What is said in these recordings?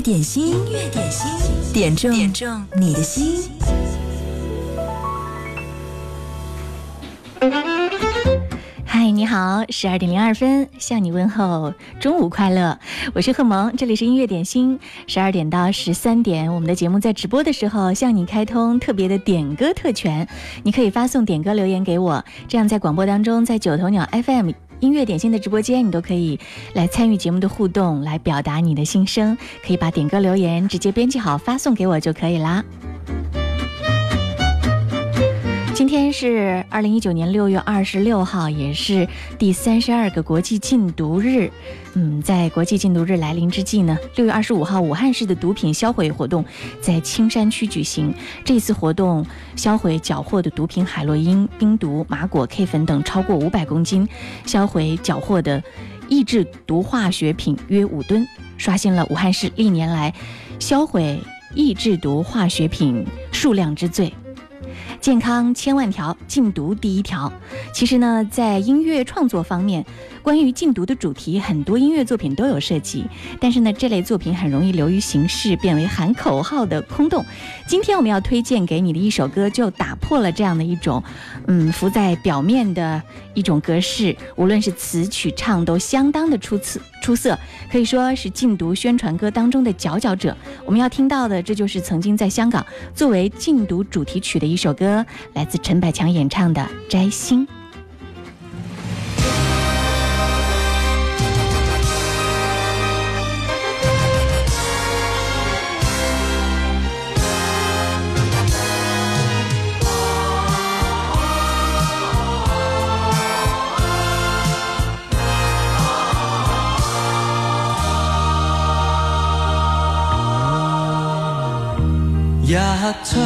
点心，音乐点心，点中点中你的心。嗨，你好，十二点零二分，向你问候中午快乐，我是贺萌，这里是音乐点心，十二点到十三点，我们的节目在直播的时候向你开通特别的点歌特权，你可以发送点歌留言给我，这样在广播当中，在九头鸟 FM。音乐点心的直播间，你都可以来参与节目的互动，来表达你的心声。可以把点歌留言直接编辑好发送给我就可以啦。今天是二零一九年六月二十六号，也是第三十二个国际禁毒日。嗯，在国际禁毒日来临之际呢，六月二十五号，武汉市的毒品销毁活动在青山区举行。这次活动销毁缴获的毒品海洛因、冰毒、麻果、K 粉等超过五百公斤，销毁缴获的抑制毒化学品约五吨，刷新了武汉市历年来销毁抑制毒化学品数量之最。健康千万条，禁毒第一条。其实呢，在音乐创作方面，关于禁毒的主题，很多音乐作品都有涉及。但是呢，这类作品很容易流于形式，变为喊口号的空洞。今天我们要推荐给你的一首歌，就打破了这样的一种，嗯，浮在表面的一种格式。无论是词曲唱，都相当的出次出色，可以说是禁毒宣传歌当中的佼佼者。我们要听到的，这就是曾经在香港作为禁毒主题曲的一首歌。来自陈百强演唱的《摘星》。日出。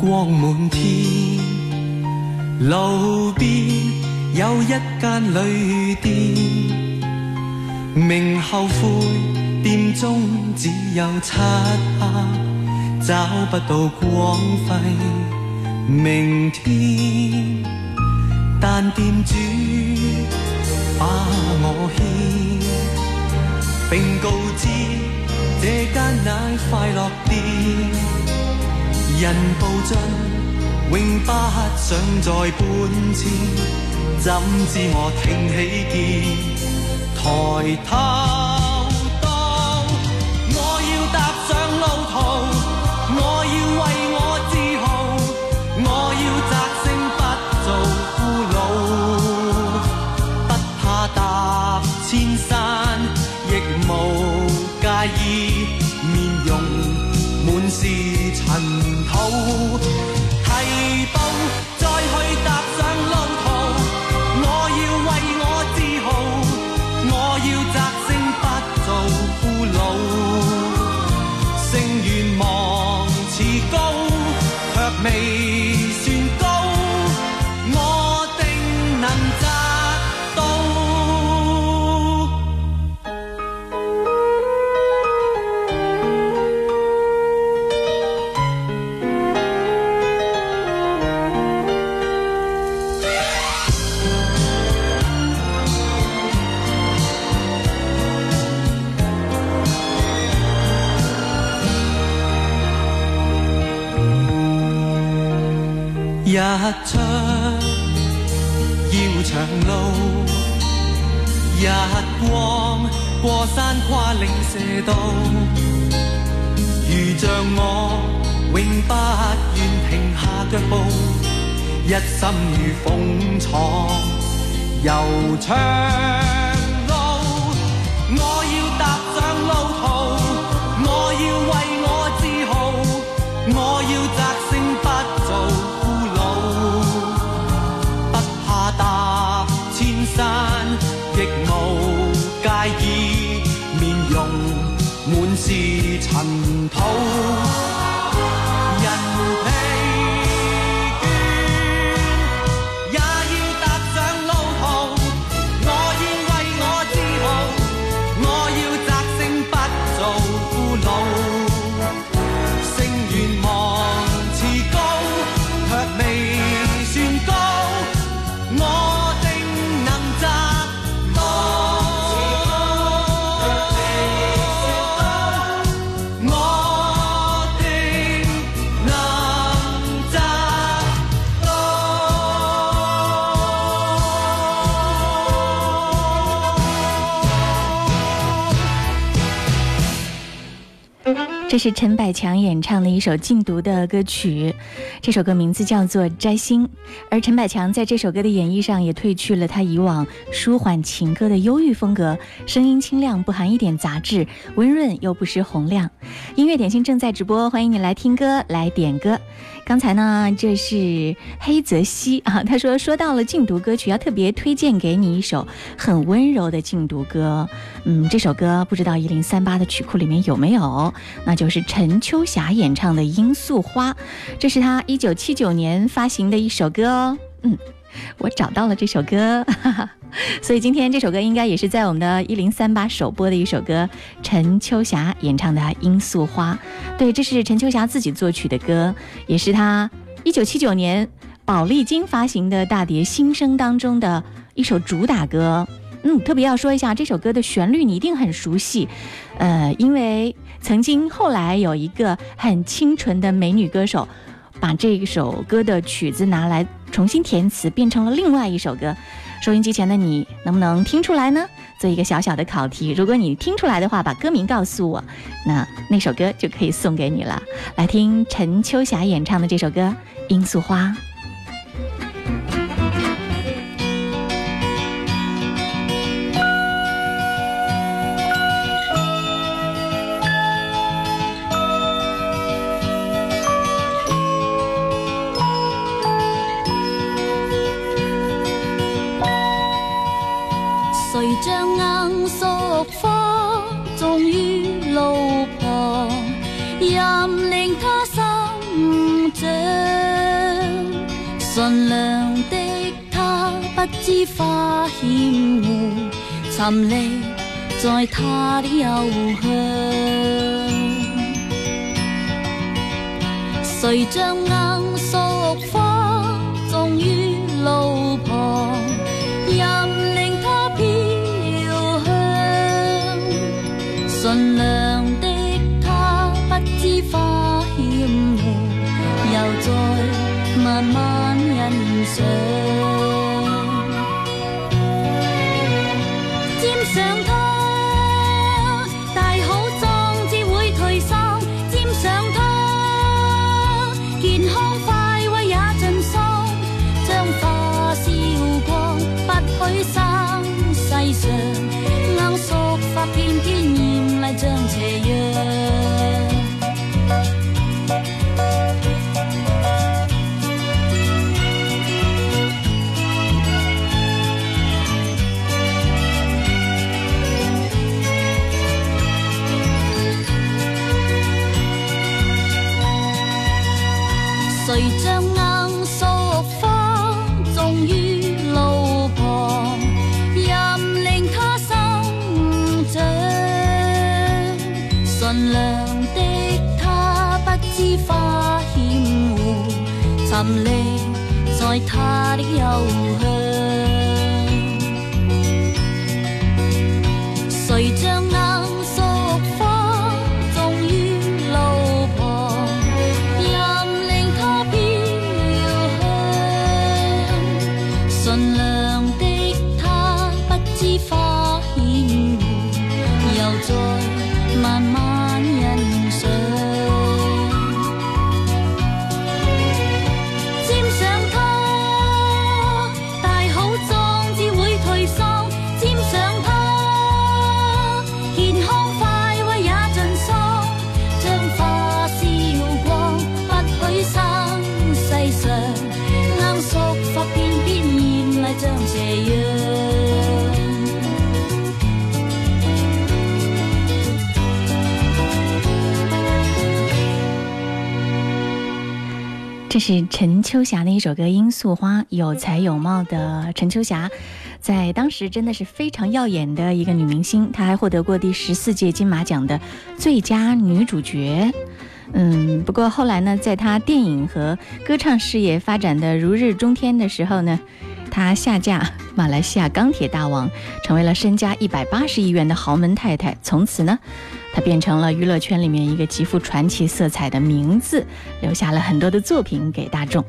光满天，路边有一间旅店，明后悔，店中只有漆黑，找不到光辉明天。但店主把我牵，并告知这间乃快乐店。人步进，永不想再搬迁。怎知我挺起肩，抬头到，我要踏土，长路。我要踏上路途，我要为我自豪，我要摘星不做俘虏，不怕踏千山，亦无介意，面容满是尘土。是陈百强演唱的一首禁毒的歌曲，这首歌名字叫做《摘星》，而陈百强在这首歌的演绎上也褪去了他以往舒缓情歌的忧郁风格，声音清亮，不含一点杂质，温润又不失洪亮。音乐点心正在直播，欢迎你来听歌，来点歌。刚才呢，这是黑泽西 啊，他说说到了禁毒歌曲，要特别推荐给你一首很温柔的禁毒歌。嗯，这首歌不知道一零三八的曲库里面有没有？那就是陈秋霞演唱的《罂粟花》，这是他一九七九年发行的一首歌哦。嗯，我找到了这首歌，所以今天这首歌应该也是在我们的一零三八首播的一首歌，陈秋霞演唱的《罂粟花》。对，这是陈秋霞自己作曲的歌，也是她一九七九年宝丽金发行的大碟《新生》当中的一首主打歌。嗯，特别要说一下这首歌的旋律，你一定很熟悉，呃，因为。曾经后来有一个很清纯的美女歌手，把这首歌的曲子拿来重新填词，变成了另外一首歌。收音机前的你能不能听出来呢？做一个小小的考题，如果你听出来的话，把歌名告诉我，那那首歌就可以送给你了。来听陈秋霞演唱的这首歌《罂粟花》。善良的他不知花险恶，沉溺在他的幽香。谁将硬？turn. 欣赏。沉溺在他的幽香。是陈秋霞的一首歌《罂粟花》，有才有貌的陈秋霞，在当时真的是非常耀眼的一个女明星。她还获得过第十四届金马奖的最佳女主角。嗯，不过后来呢，在她电影和歌唱事业发展的如日中天的时候呢，她下嫁马来西亚钢铁大王，成为了身家一百八十亿元的豪门太太。从此呢。他变成了娱乐圈里面一个极富传奇色彩的名字，留下了很多的作品给大众。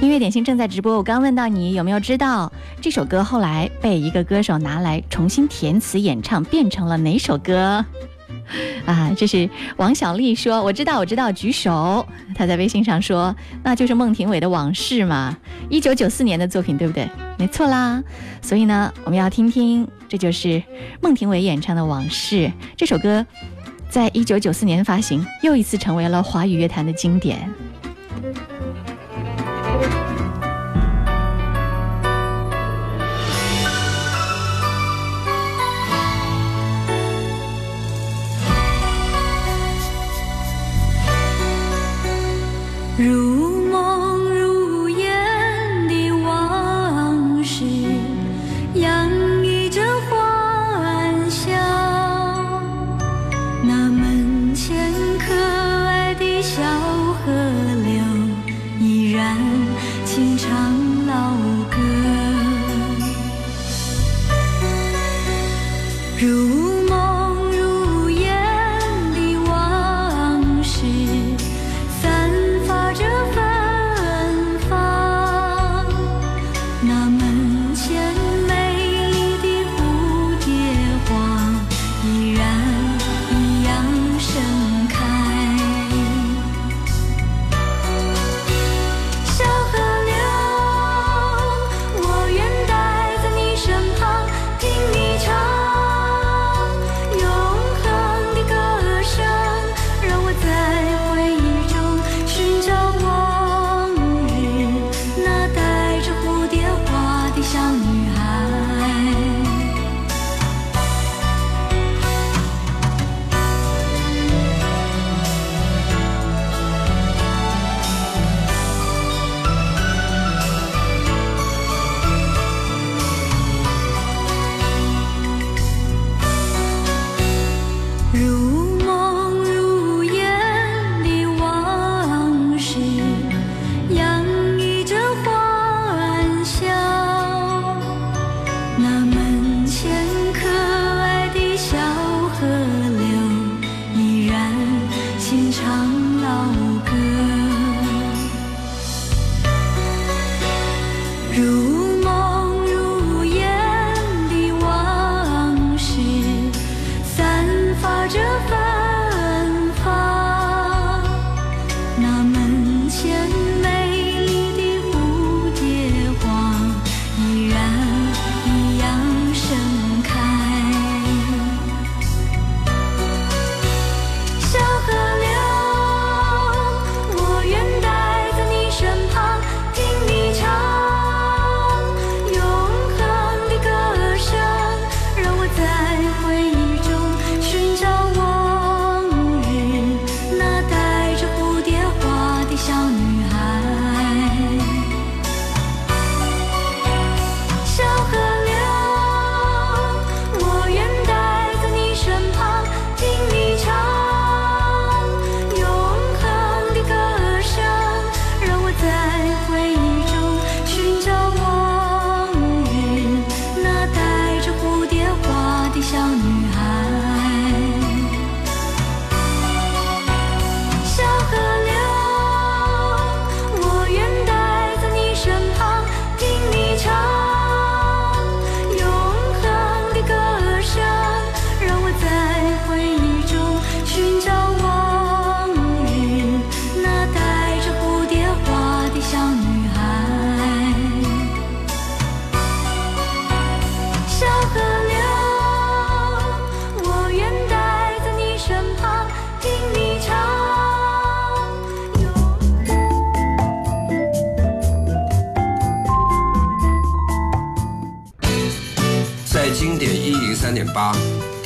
音乐点心正在直播，我刚问到你有没有知道这首歌后来被一个歌手拿来重新填词演唱，变成了哪首歌？啊，这是王小丽说，我知道，我知道，举手。她在微信上说，那就是孟庭苇的往事嘛，一九九四年的作品，对不对？没错啦。所以呢，我们要听听，这就是孟庭苇演唱的《往事》这首歌，在一九九四年发行，又一次成为了华语乐坛的经典。如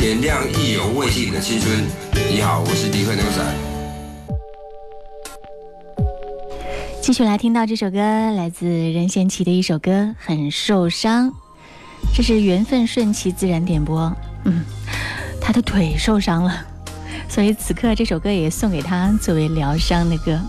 点亮意犹未尽的青春。你好，我是迪克牛仔。继续来听到这首歌，来自任贤齐的一首歌《很受伤》，这是缘分顺其自然点播。嗯，他的腿受伤了，所以此刻这首歌也送给他作为疗伤的歌。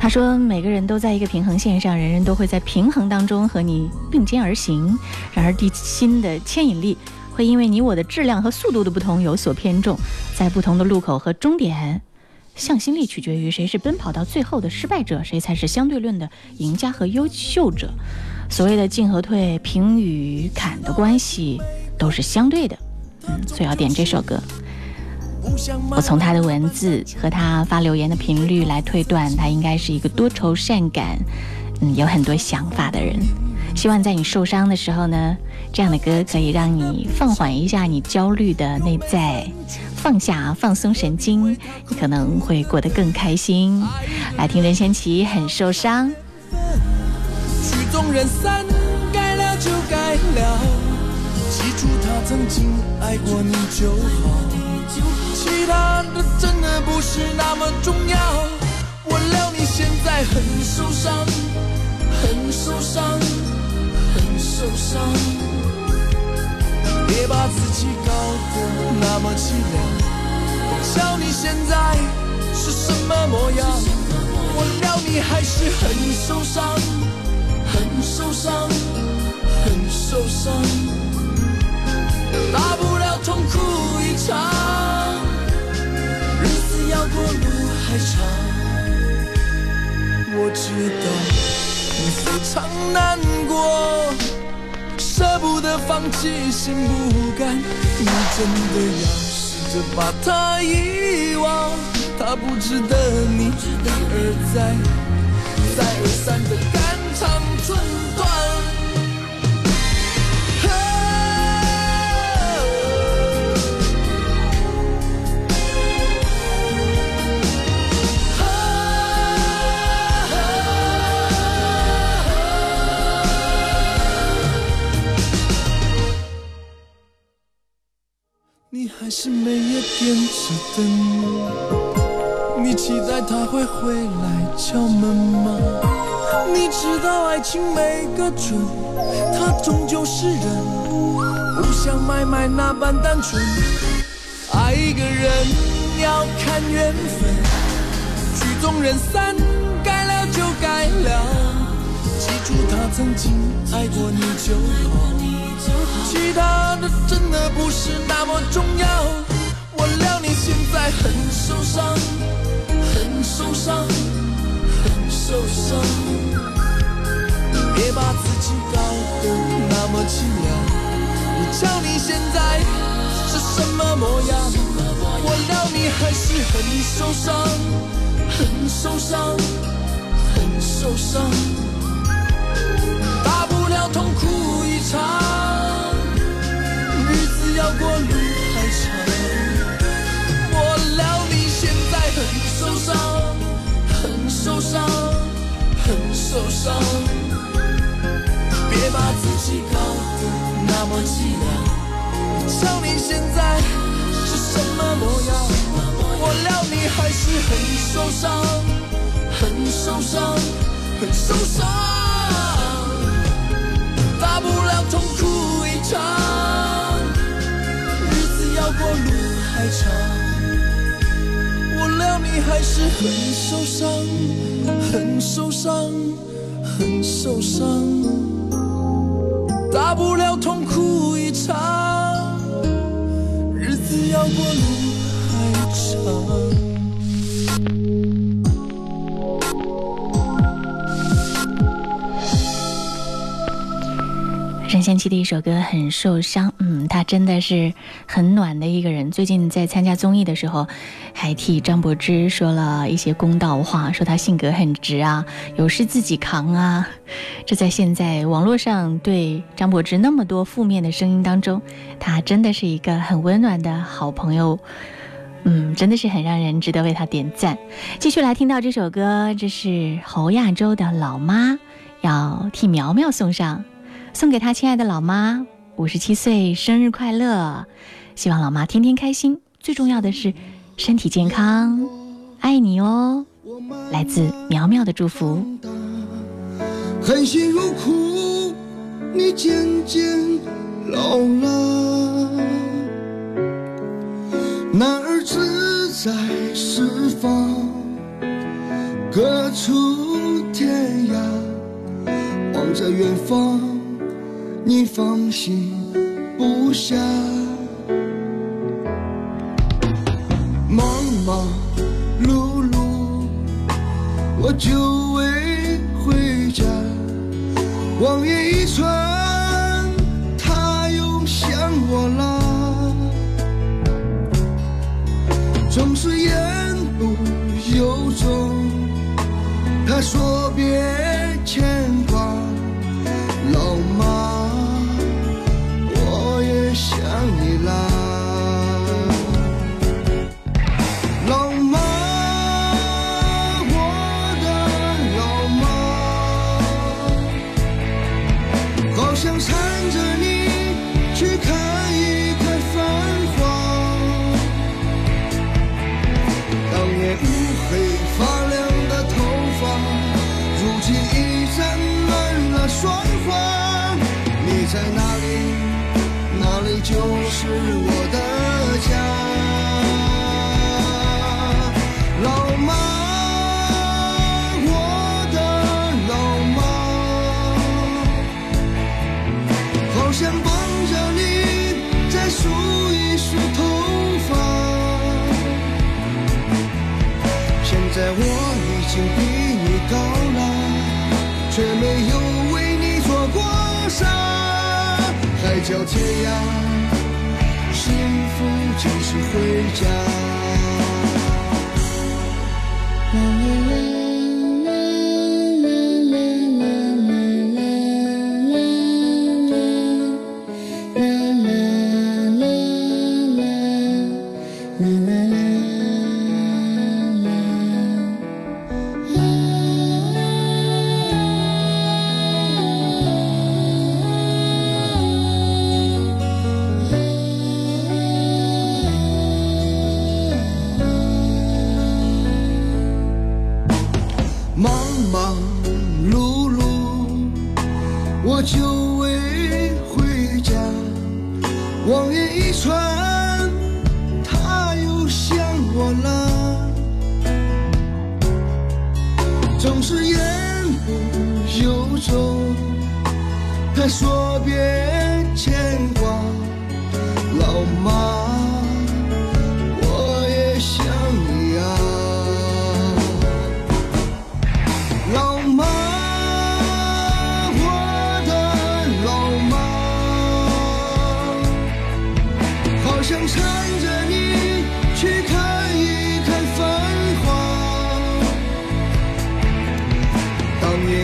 他说：“每个人都在一个平衡线上，人人都会在平衡当中和你并肩而行。然而，地心的牵引力会因为你我的质量和速度的不同有所偏重，在不同的路口和终点。”向心力取决于谁是奔跑到最后的失败者，谁才是相对论的赢家和优秀者。所谓的进和退、平与坎的关系都是相对的。嗯，所以要点这首歌。我从他的文字和他发留言的频率来推断，他应该是一个多愁善感、嗯，有很多想法的人。希望在你受伤的时候呢，这样的歌可以让你放缓一下你焦虑的内在，放下、放松神经，你可能会过得更开心。来听任贤齐，很受伤。曲终人散，该了就该了，记住他曾经爱过你就好，其他的真的不是那么重要。我料你现在很受伤，很受伤，受伤，别把自己搞得那么凄凉。我瞧你现在是什么模样，我料你还是很受伤。很受伤，很受伤，大不了痛哭一场，日子要过路还长。我知道你非常难过，舍不得放弃，心不甘。你真的要试着把他遗忘，他不值得你一而再、再而三的肝肠寸断。还是每夜点着灯，你期待他会回来敲门吗？你知道爱情没个准，它终究是人，不像买卖那般单纯。爱一个人要看缘分，曲终人散，该了就该了。记住他曾经爱过你就好，其他的真的不是那么重要。我料你现在很受伤，很受伤，很受伤。别把自己搞得那么凄凉。我瞧你现在是什么模样，我料你还是很受伤，很受伤，很受伤。大不了痛哭一场，要过路还长。我料你现在很受伤，很受伤，很受伤。别把自己搞得那么凄凉。瞧你现在是什么模样，我料你还是很受伤，很受伤，很受伤。大不了痛哭一场，路还长。我料你还是很受伤，很受伤，很受伤。大不了痛哭一场，日子要过路还长。任贤齐的一首歌很受伤，嗯，他真的是很暖的一个人。最近在参加综艺的时候，还替张柏芝说了一些公道话，说他性格很直啊，有事自己扛啊。这在现在网络上对张柏芝那么多负面的声音当中，他真的是一个很温暖的好朋友。嗯，真的是很让人值得为他点赞。继续来听到这首歌，这是侯亚洲的老妈，要替苗苗送上。送给他亲爱的老妈，五十七岁生日快乐！希望老妈天天开心，最重要的是身体健康，爱你哦！来自苗苗的祝福。含辛茹苦，你渐渐老了，男儿志在四方，各处天涯，望着远方。你放心不下，忙忙碌碌，我久未回家，望眼欲穿，他又想我啦，总是言不由衷，他说别牵挂。海角天涯，幸福就是回家。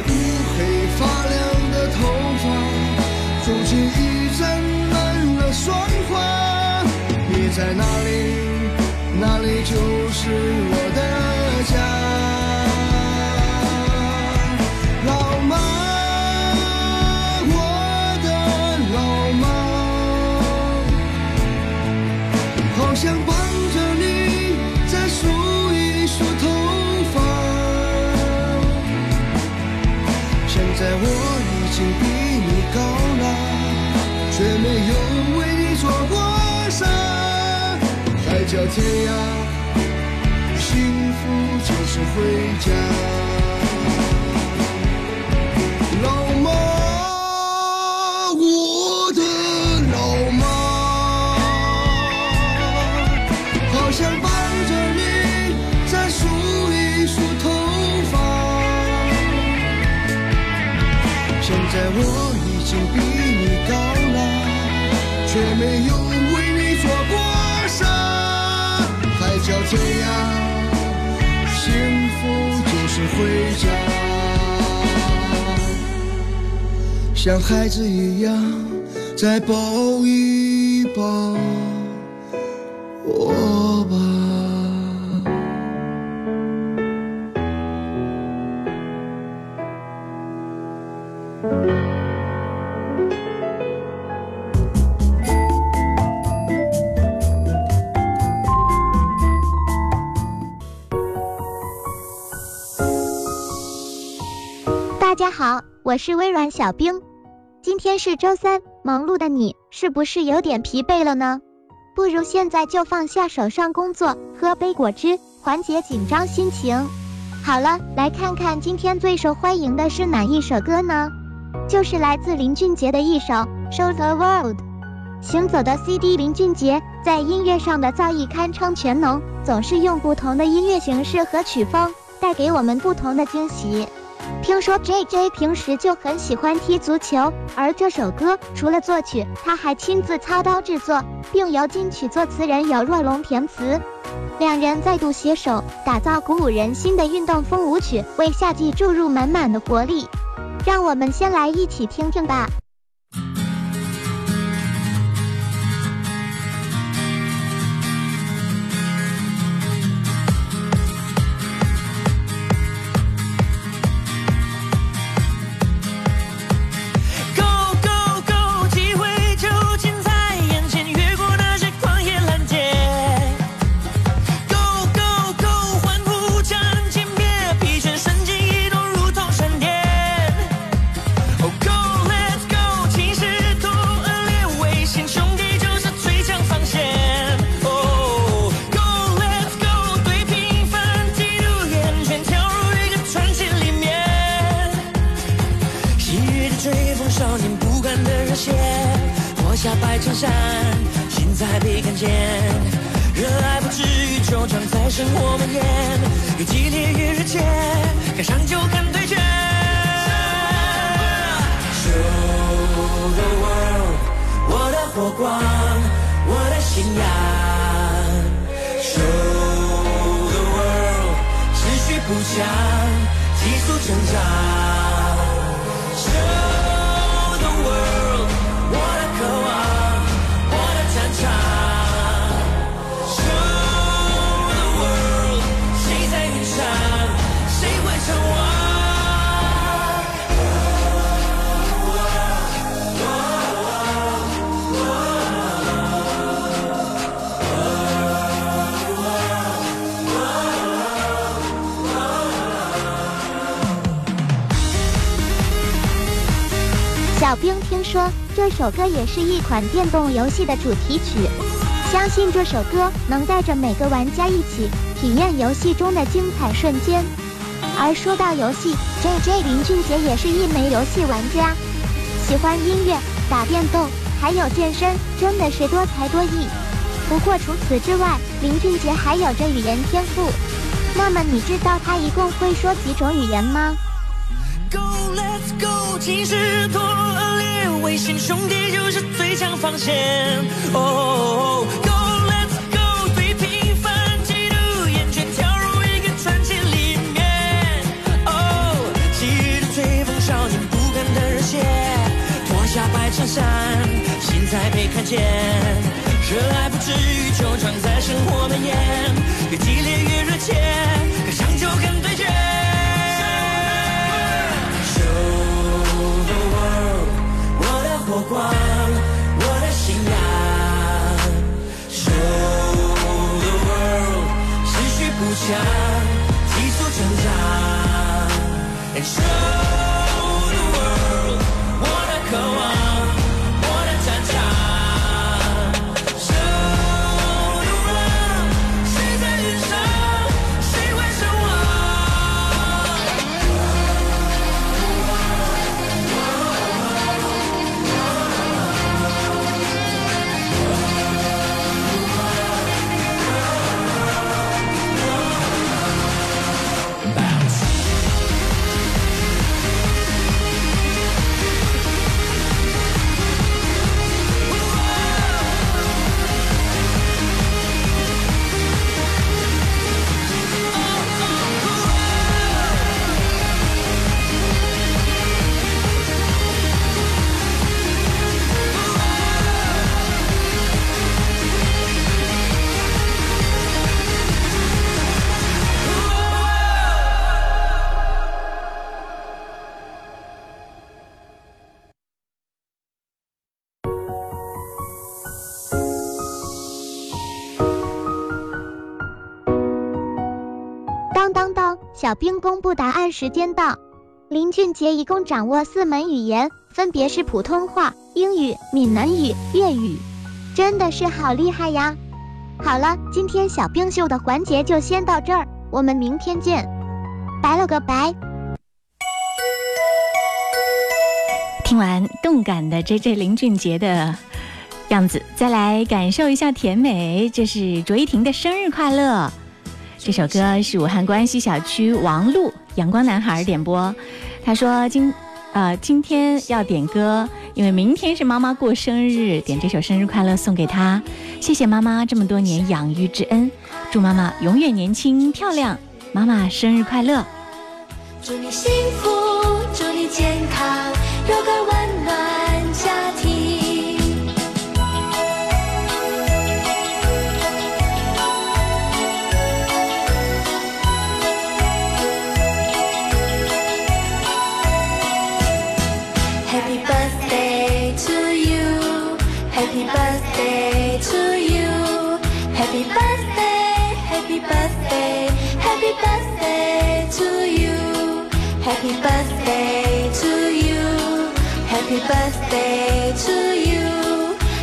乌黑发亮的头发，如今已沾满了霜花。你在哪里？哪里就是我的海角天涯，幸福就是回家。老妈，我的老妈，好想抱着你再梳一梳头发。现在我海角天涯，幸福就是回家。像孩子一样，在暴雨大家好，我是微软小冰。今天是周三，忙碌的你是不是有点疲惫了呢？不如现在就放下手上工作，喝杯果汁，缓解紧张心情。好了，来看看今天最受欢迎的是哪一首歌呢？就是来自林俊杰的一首《Show the World》。行走的 CD 林俊杰在音乐上的造诣堪称全能，总是用不同的音乐形式和曲风带给我们不同的惊喜。听说 J J 平时就很喜欢踢足球，而这首歌除了作曲，他还亲自操刀制作，并由金曲作词人姚若龙填词。两人再度携手，打造鼓舞人心的运动风舞曲，为夏季注入满满的活力。让我们先来一起听听吧。小兵听说这首歌也是一款电动游戏的主题曲，相信这首歌能带着每个玩家一起体验游戏中的精彩瞬间。而说到游戏，J J 林俊杰也是一枚游戏玩家，喜欢音乐、打电动，还有健身，真的是多才多艺。不过除此之外，林俊杰还有着语言天赋。那么你知道他一共会说几种语言吗？Go let's go，气势多恶劣危险，兄弟就是最强防线。哦、Go let's go，对平凡极度厌倦，跳入一个传奇里面。哦，昔日的追风少年，不甘的热血，脱下白衬衫，心在被看见。热爱不至于就常在生活蔓延，越激烈越热切，光，我的信仰。Show the world，持续不降，急速成长。And show 小兵公布答案时间到。林俊杰一共掌握四门语言，分别是普通话、英语、闽南语、粤语，真的是好厉害呀！好了，今天小兵秀的环节就先到这儿，我们明天见，拜了个拜。听完动感的 J J 林俊杰的样子，再来感受一下甜美。这是卓依婷的生日快乐。这首歌是武汉关西小区王璐阳光男孩点播，他说今呃今天要点歌，因为明天是妈妈过生日，点这首生日快乐送给她。谢谢妈妈这么多年养育之恩，祝妈妈永远年轻漂亮。妈妈生日快乐！祝你幸福，祝你健康，有个温暖 Happy birthday to you. Happy birthday to you.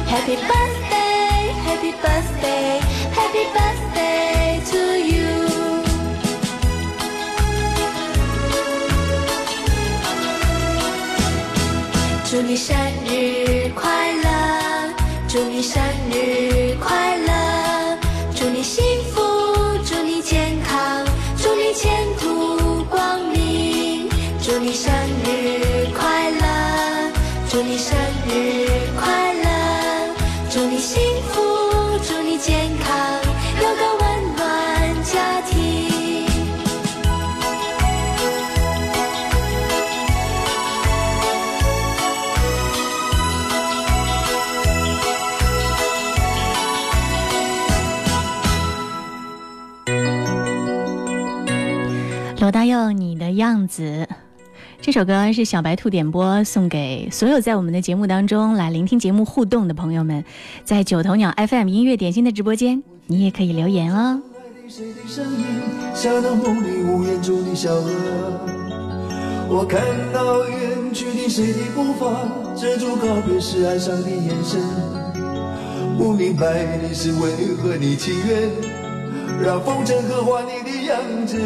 Happy birthday, happy birthday, happy birthday to you. 祝你生日快乐，祝你生日 罗大佑，你的样子。这首歌是小白兔点播，送给所有在我们的节目当中来聆听节目互动的朋友们。在九头鸟 FM 音乐点心的直播间，你也可以留言哦。谁的声音，像那梦里无言中的小河。我看到远去的谁的步伐，遮住告别时哀伤的眼神。不明白你是为何你情愿让风尘刻画你的样子，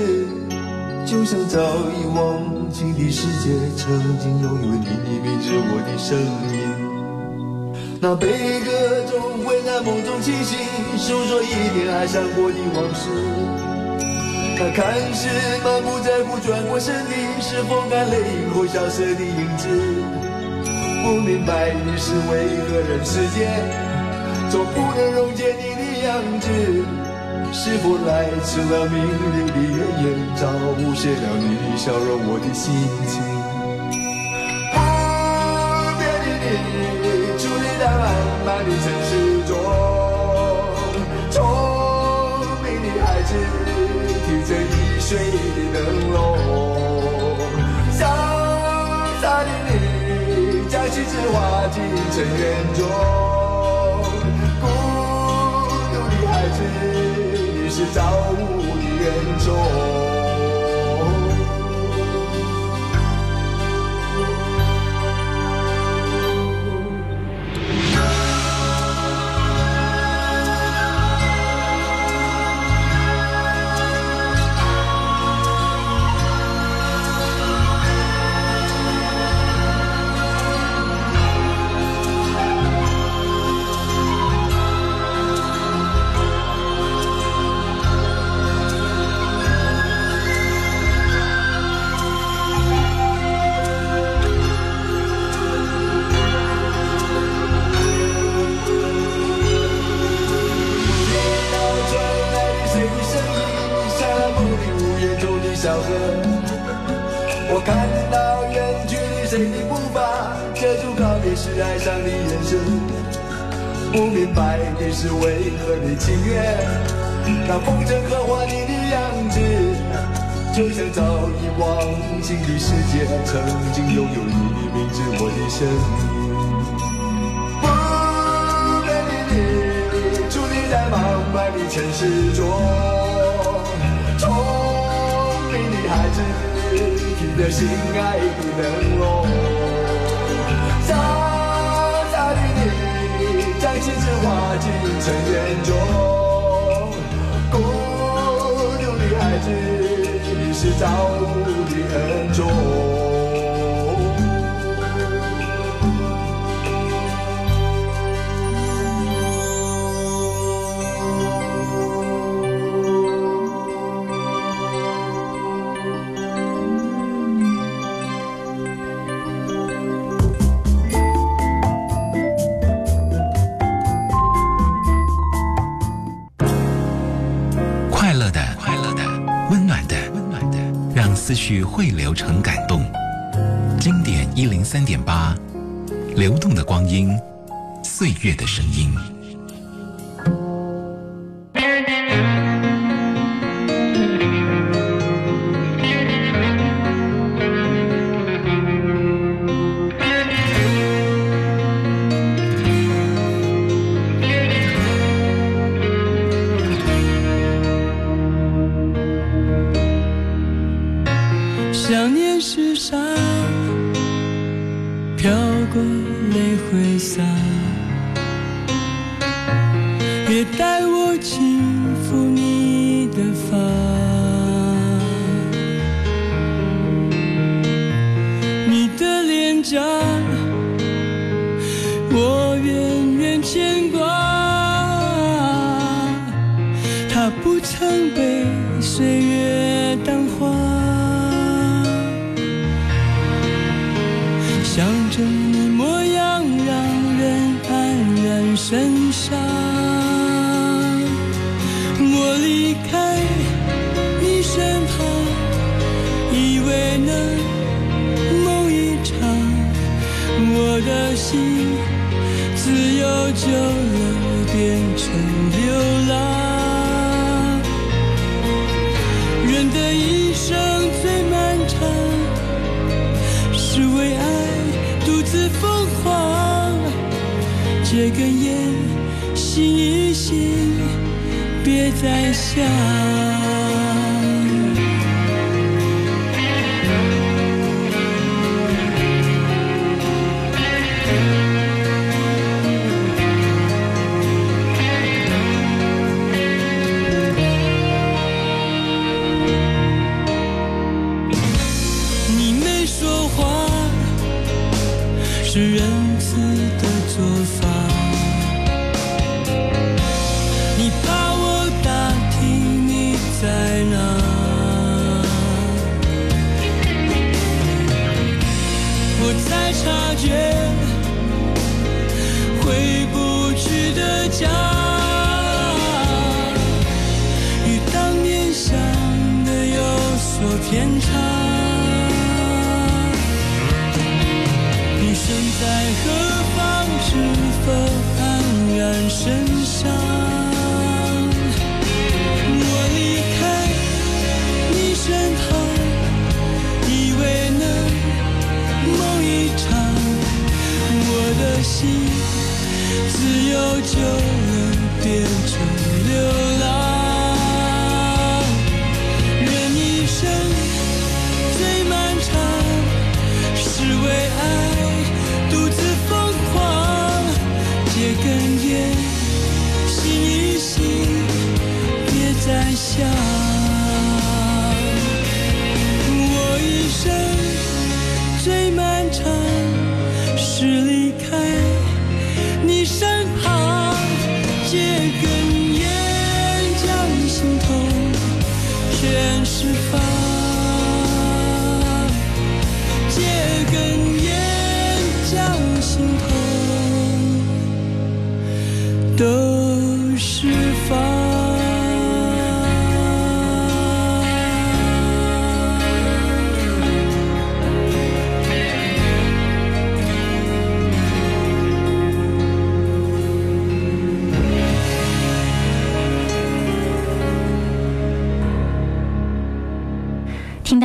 就像早已忘情的世界，曾经拥有你的名字，我的声音。那悲歌总会在梦中清醒，诉说一点爱上过的往事。那看似满不在乎转过身的，是否干泪后萧瑟的影子？不明白你是为何人世间总不能溶解你的样子？是否来迟了明媚的月夜，早无限了你的笑容，我的心情。不变的你，矗立在漫漫的城市中，聪明的孩子提着易碎的灯笼，潇洒的你将心事化进尘缘中，是造物的恩宠。是为何你情愿，让风尘刻画你的样子，就像早已忘情的世界，曾经拥有你的名字，我的声音。不变的你，伫立在茫茫的城市中，聪明的孩子提着心爱的灯笼，事化进尘缘中，孤独的孩子，你是造物的恩宠。绪汇流成感动。经典一零三点八，流动的光阴，岁月的声音。挥洒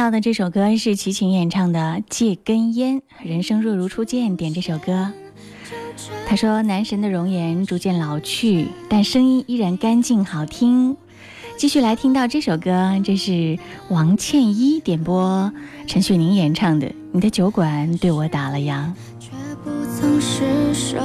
到的这首歌是齐秦演唱的借根烟人生若如初见点这首歌。他说男神的容颜逐渐老去但声音依然干净好听。继续来听到这首歌这是王倩一点播陈雪凝演唱的你的酒馆对我打了烊。却不曾施舍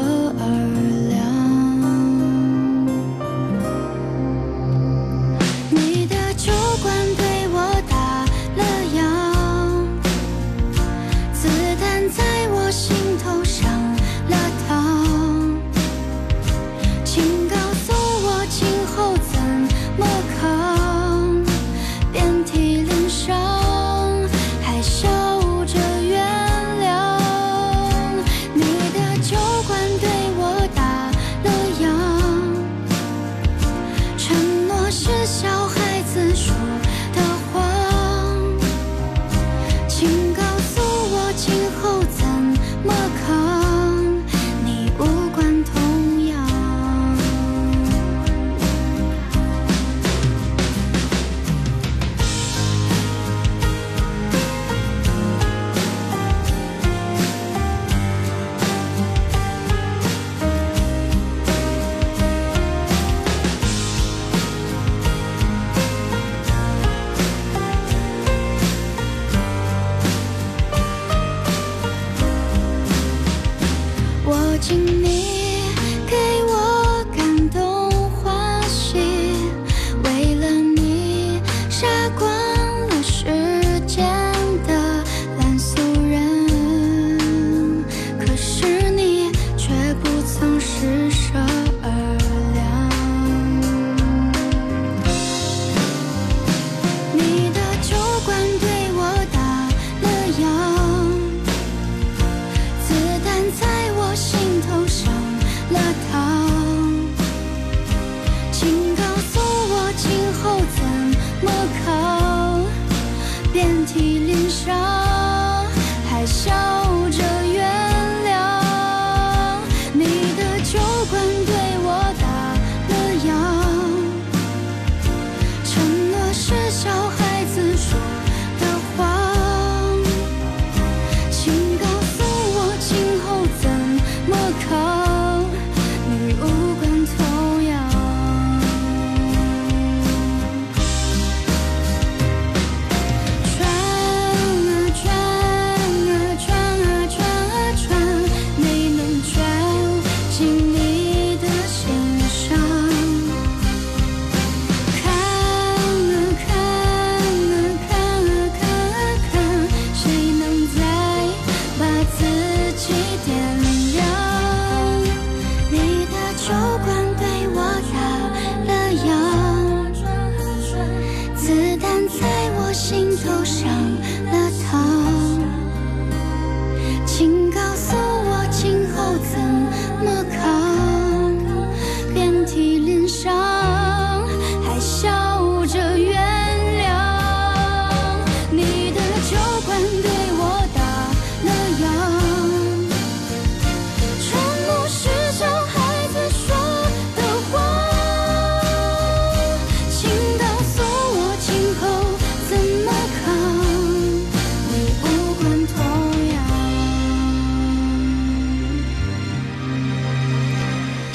你脸上。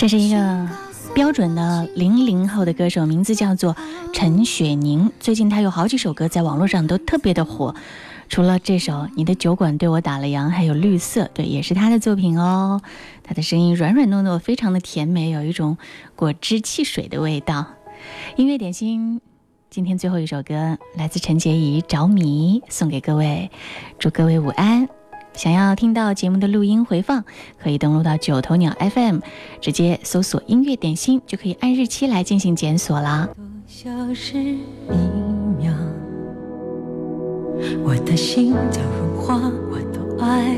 这是一个标准的零零后的歌手，名字叫做陈雪凝。最近她有好几首歌在网络上都特别的火，除了这首《你的酒馆对我打了烊》，还有《绿色》，对，也是她的作品哦。她的声音软软糯糯，非常的甜美，有一种果汁汽水的味道。音乐点心，今天最后一首歌来自陈洁仪，《着迷》，送给各位，祝各位午安。想要听到节目的录音回放，可以登录到九头鸟 FM，直接搜索“音乐点心”，就可以按日期来进行检索啦。消失一秒，我的心早融化，我的爱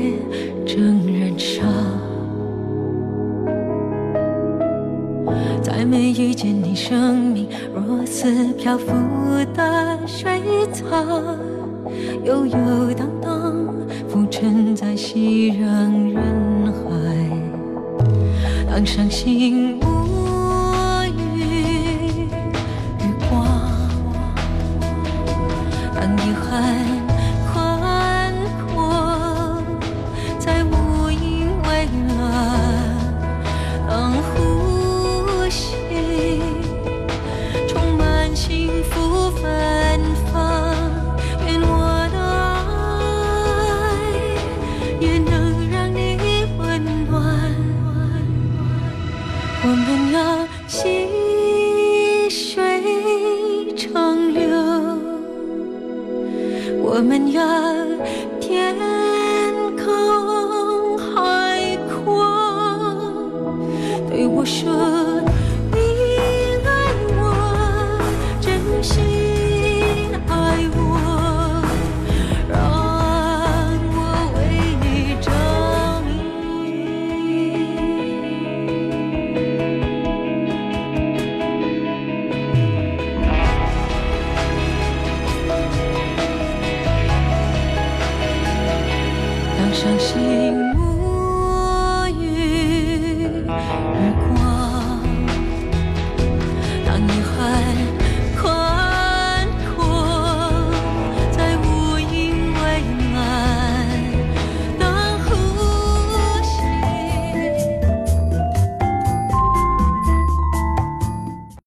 正燃烧。在没遇见你，生命若似漂浮的水草，悠悠荡荡，浮沉在熙攘人海。当伤心无语日光，当遗憾